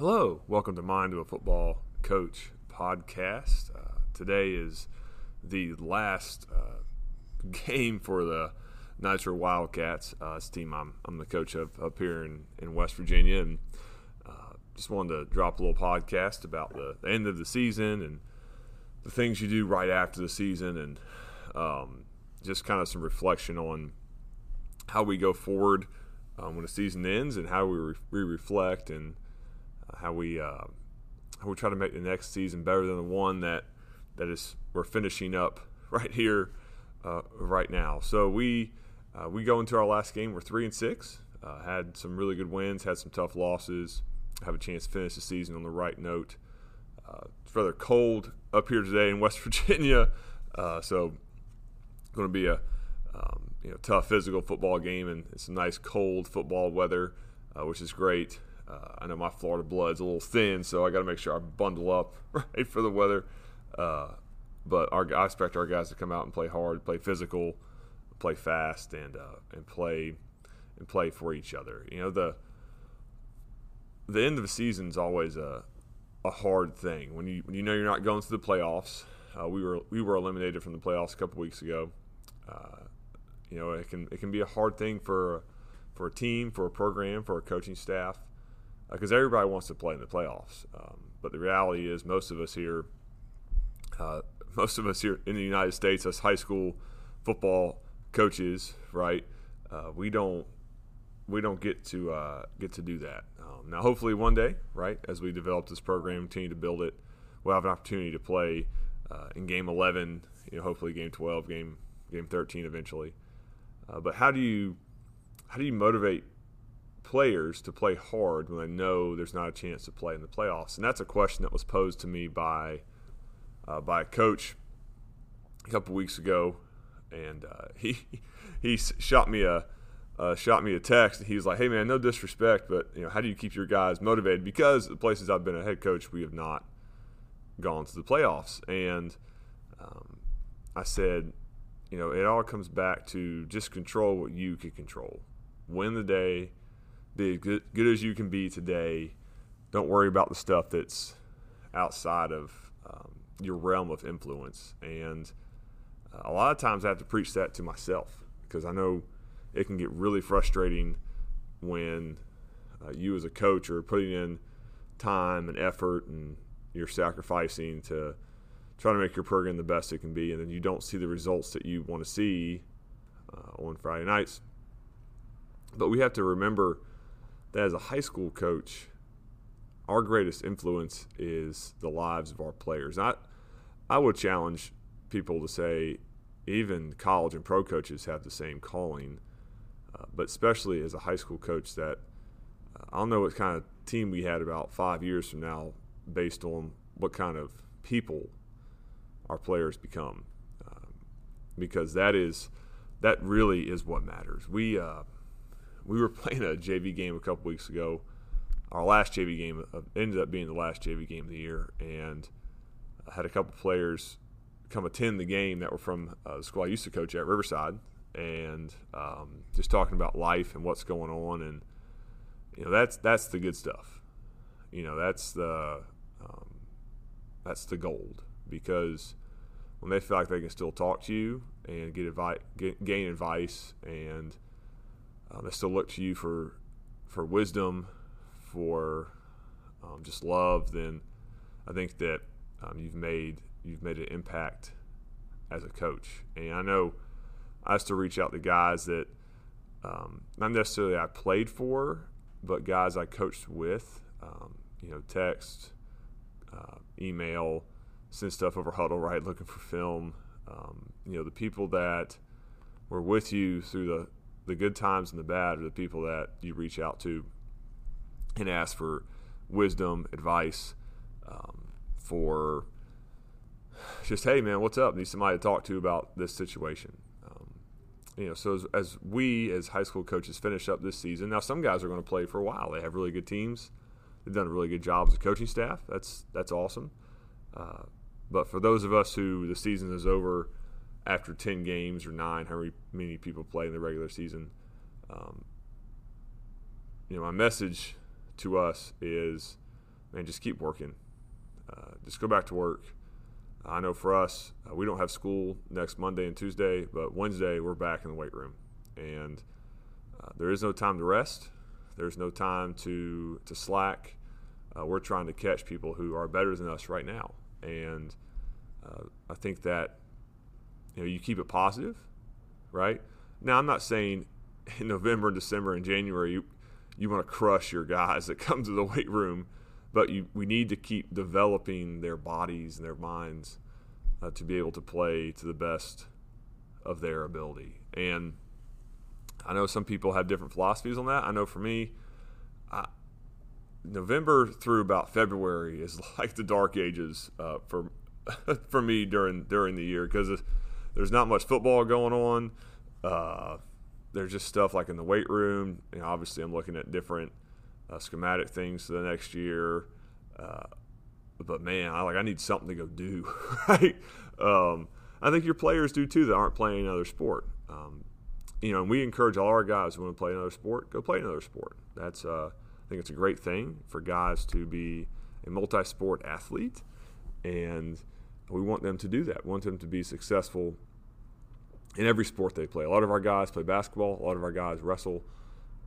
Hello, welcome to Mind of a Football Coach podcast. Uh, today is the last uh, game for the Nitro Wildcats. Uh, team I'm, I'm the coach of up here in, in West Virginia, and uh, just wanted to drop a little podcast about the, the, end of the season and the things you do right after the season, and um, just kind of some reflection on how we go forward um, when the season ends and how we, re- we reflect and – how we uh, how we try to make the next season better than the one that that is we're finishing up right here uh, right now. So we uh, we go into our last game. We're three and six. Uh, had some really good wins. Had some tough losses. Have a chance to finish the season on the right note. Uh, it's rather cold up here today in West Virginia, uh, so going to be a um, you know tough physical football game, and it's nice cold football weather, which is great. Uh, I know my Florida blood's a little thin, so I got to make sure I bundle up right for the weather. Uh, but our, I expect our guys to come out and play hard, play physical, play fast, and uh, and play and play for each other. You know the the end of the season is always a a hard thing when you when you know you're not going to the playoffs. Uh, we were we were eliminated from the playoffs a couple weeks ago. Uh, you know it can it can be a hard thing for for a team, for a program, for a coaching staff because uh, everybody wants to play in the playoffs. Um, but the reality is, most of us here, uh, most of us here in the United States, as high school football coaches, right? Uh, we don't we don't get to uh, get to do that. Um, now, hopefully, one day, right, as we develop this program, continue to build it, we'll have an opportunity to play uh, in Game 11. You know, hopefully, Game 12, Game Game 13, eventually. Uh, but how do you how do you motivate players to play hard when they know there's not a chance to play in the playoffs? And that's a question that was posed to me by uh, by a coach a couple weeks ago, and uh, he he shot me a uh, shot me a text. He was like, "Hey man, no disrespect, but you know, how do you keep your guys motivated? Because the places I've been a head coach, we have not gone to the playoffs." And um, I said, you know, it all comes back to just control what you can control. Win the day, be good, good as you can be today. Don't worry about the stuff that's outside of um, your realm of influence. And uh, a lot of times I have to preach that to myself because I know it can get really frustrating when uh, you as a coach are putting in time and effort and you're sacrificing to try to make your program the best it can be, and then you don't see the results that you want to see uh, on Friday nights. But we have to remember that as a high school coach, our greatest influence is the lives of our players. I, I would challenge people to say even college and pro coaches have the same calling, uh, but especially as a high school coach, that uh, I don't know what kind of team we had about five years from now based on what kind of people our players become, um, because that is that really is what matters. We uh, we were playing a JV game a couple weeks ago. Our last JV game ended up being the last JV game of the year, and I had a couple players come attend the game that were from uh, the school I used to coach at Riverside, and um, just talking about life and what's going on, and you know that's that's the good stuff. You know that's the um, that's the gold because when they feel like they can still talk to you and get advice, gain advice, and um, they still look to you for for wisdom, for um, just love, then I think that um, you've made you've made an impact as a coach. And I know I to reach out to guys that um, not necessarily I played for, but guys I coached with. Um, you know, text, uh, email, send stuff over Hudl right? Looking for film. Um, you know, the people that were with you through the the good times and the bad are the people that you reach out to and ask for wisdom, advice, um, for just hey man, what's up? Need somebody to talk to about this situation. Um, you know, so as, as, we as high school coaches finish up this season, now some guys are going to play for a while. They have really good teams. They've done a really good job as a coaching staff. That's that's awesome. Uh, but for those of us who the season is over after 10 games or nine, however many people play in the regular season. Um, you know, my message to us is man, just keep working. Uh, just go back to work. I know for us, uh, we don't have school next Monday and Tuesday, but Wednesday we're back in the weight room, and uh, there is no time to rest. There's no time to to slack. Uh, we're trying to catch people who are better than us right now, and uh, I think that you know you keep it positive, right? Now I'm not saying in November and December and January you you want to crush your guys that come to the weight room but you, we need to keep developing their bodies and their minds uh, to be able to play to the best of their ability. And I know some people have different philosophies on that. I know for me, I, November through about February is like the dark ages uh, for for me during during the year because there's not much football going on. Uh, there's just stuff like in the weight room. You know, obviously, I'm looking at different uh, schematic things for the next year. Uh, but man, I like I need something to go do. Right? Um, I think your players do too that aren't playing another sport. Um, you know, and we encourage all our guys who want to play another sport, go play another sport. That's uh, I think it's a great thing for guys to be a multi-sport athlete, and we want them to do that. We want them to be successful in every sport they play. A lot of our guys play basketball. A lot of our guys wrestle.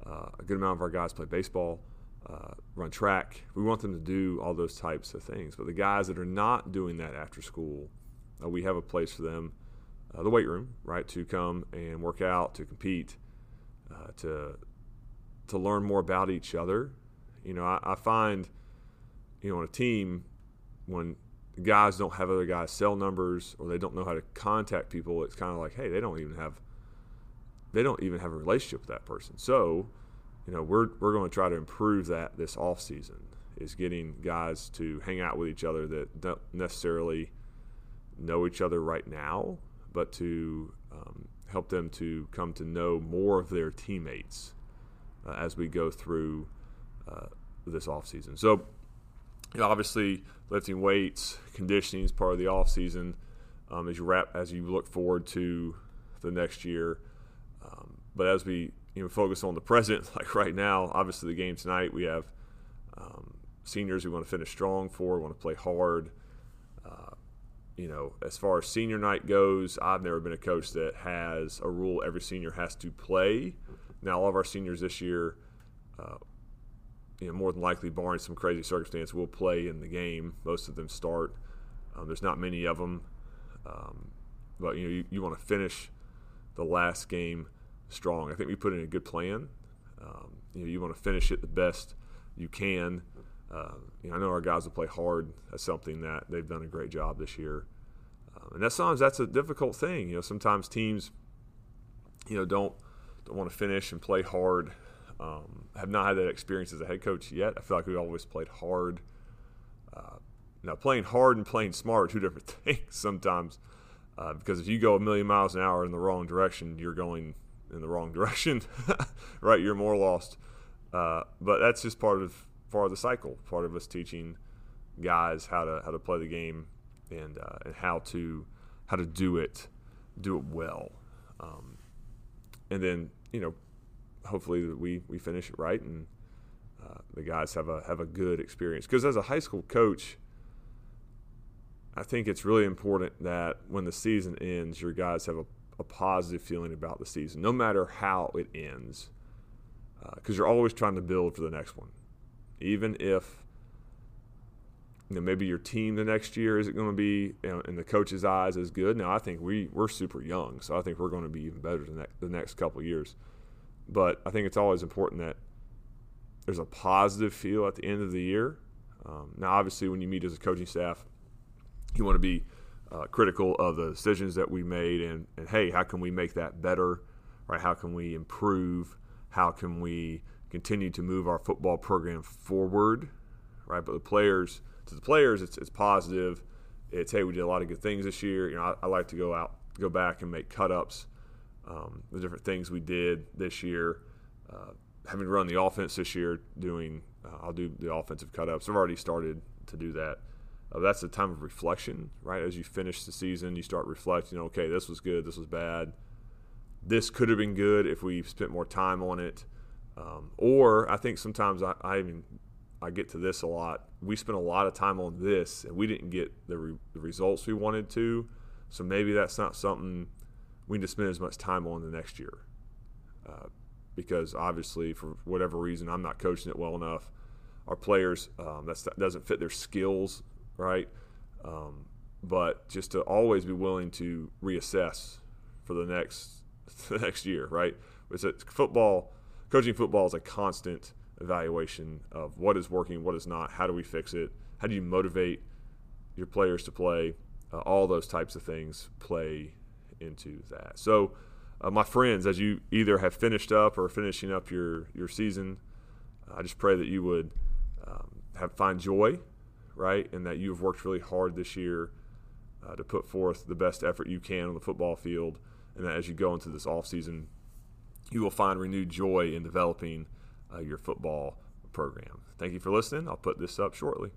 Uh, a good amount of our guys play baseball uh, run track. We want them to do all those types of things. But the guys that are not doing that after school, uh, we have a place for them, uh, the weight room, right, to come and work out, to compete, uh, to to learn more about each other. You know, I, I find, you know, on a team when guys don't have other guys' cell numbers or they don't know how to contact people, it's kind of like, hey, they don't even have they don't even have a relationship with that person. So you know, we're we're going to try to improve that this off season is getting guys to hang out with each other that don't necessarily know each other right now, but to um, help them to come to know more of their teammates uh, as we go through uh, this off season. So, you know, obviously, lifting weights, conditioning is part of the off season um, as you wrap as you look forward to the next year. Um, but as we you know focus on the present. Like right now, obviously the game tonight, we have um, seniors we want to finish strong for, want to play hard. Uh, you know, as far as senior night goes, I've never been a coach that has a rule every senior has to play. Now, all of our seniors this year, uh, you know, more than likely, barring some crazy circumstance, will play in the game. Most of them start. Um, there's not many of them, um, but you know, you, you want to finish the last game strong. I think we put in a good plan. Um, you know, you want to finish it the best you can. Uh, you know, I know our guys will play hard. That's something that they've done a great job this year. Um, and that sometimes that's a difficult thing. You know, sometimes teams, you know, don't don't want to finish and play hard. Um, have not had that experience as a head coach yet. I feel like we always played hard. Uh, now, playing hard and playing smart are two different things sometimes. Uh, because if you go a million miles an hour in the wrong direction, you're going in the wrong direction, right? You're more lost. Uh, but that's just part of part of the cycle. Part of us teaching guys how to how to play the game and uh, and how to how to do it do it well. Um, and then you know, hopefully we we finish it right and uh, the guys have a have a good experience. Because as a high school coach. I think it's really important that when the season ends, your guys have a a positive feeling about the season, no matter how it ends, because uh, you're always trying to build for the next one, even if you know maybe your team the next year isn't going to be you know, in the coach's eyes as good. Now I think we we're super young, so I think we're going to be even better than the next couple years. But I think it's always important that there's a positive feel at the end of the year. Um, now, obviously, when you meet as a coaching staff, you want to be uh, critical of the decisions that we made and, and hey, how can we make that better? Right? How can we improve? How can we continue to move our football program forward? Right? But the players, to the players, it's, it's positive. It's hey, we did a lot of good things this year. You know, I, I like to go out, go back and make cut ups. Um, the different things we did this year. Uh, having run the offense this year, doing uh, I'll do the offensive cut ups. I've already started to do that uh, that's a time of reflection, right? As you finish the season, you start reflecting. Okay, this was good. This was bad. This could have been good if we spent more time on it. Um, or I think sometimes I, I even I get to this a lot. We spent a lot of time on this, and we didn't get the, re- the results we wanted to. So maybe that's not something we need to spend as much time on the next year. Uh, because obviously, for whatever reason, I'm not coaching it well enough. Our players, um, that doesn't fit their skills, right? Um, but just to always be willing to reassess for the next the next year, right? It's a football coaching football is a constant evaluation of what is working, what is not, how do we fix it, how do you motivate your players to play, uh, all those types of things play into that. So, uh, my friends, as you either have finished up or finishing up your your season, I just pray that you would um, have find joy, right, and that you have worked really hard this year uh, to put forth the best effort you can on the football field, and that as you go into this off season, you will find renewed joy in developing uh, your football program. Thank you for listening. I'll put this up shortly.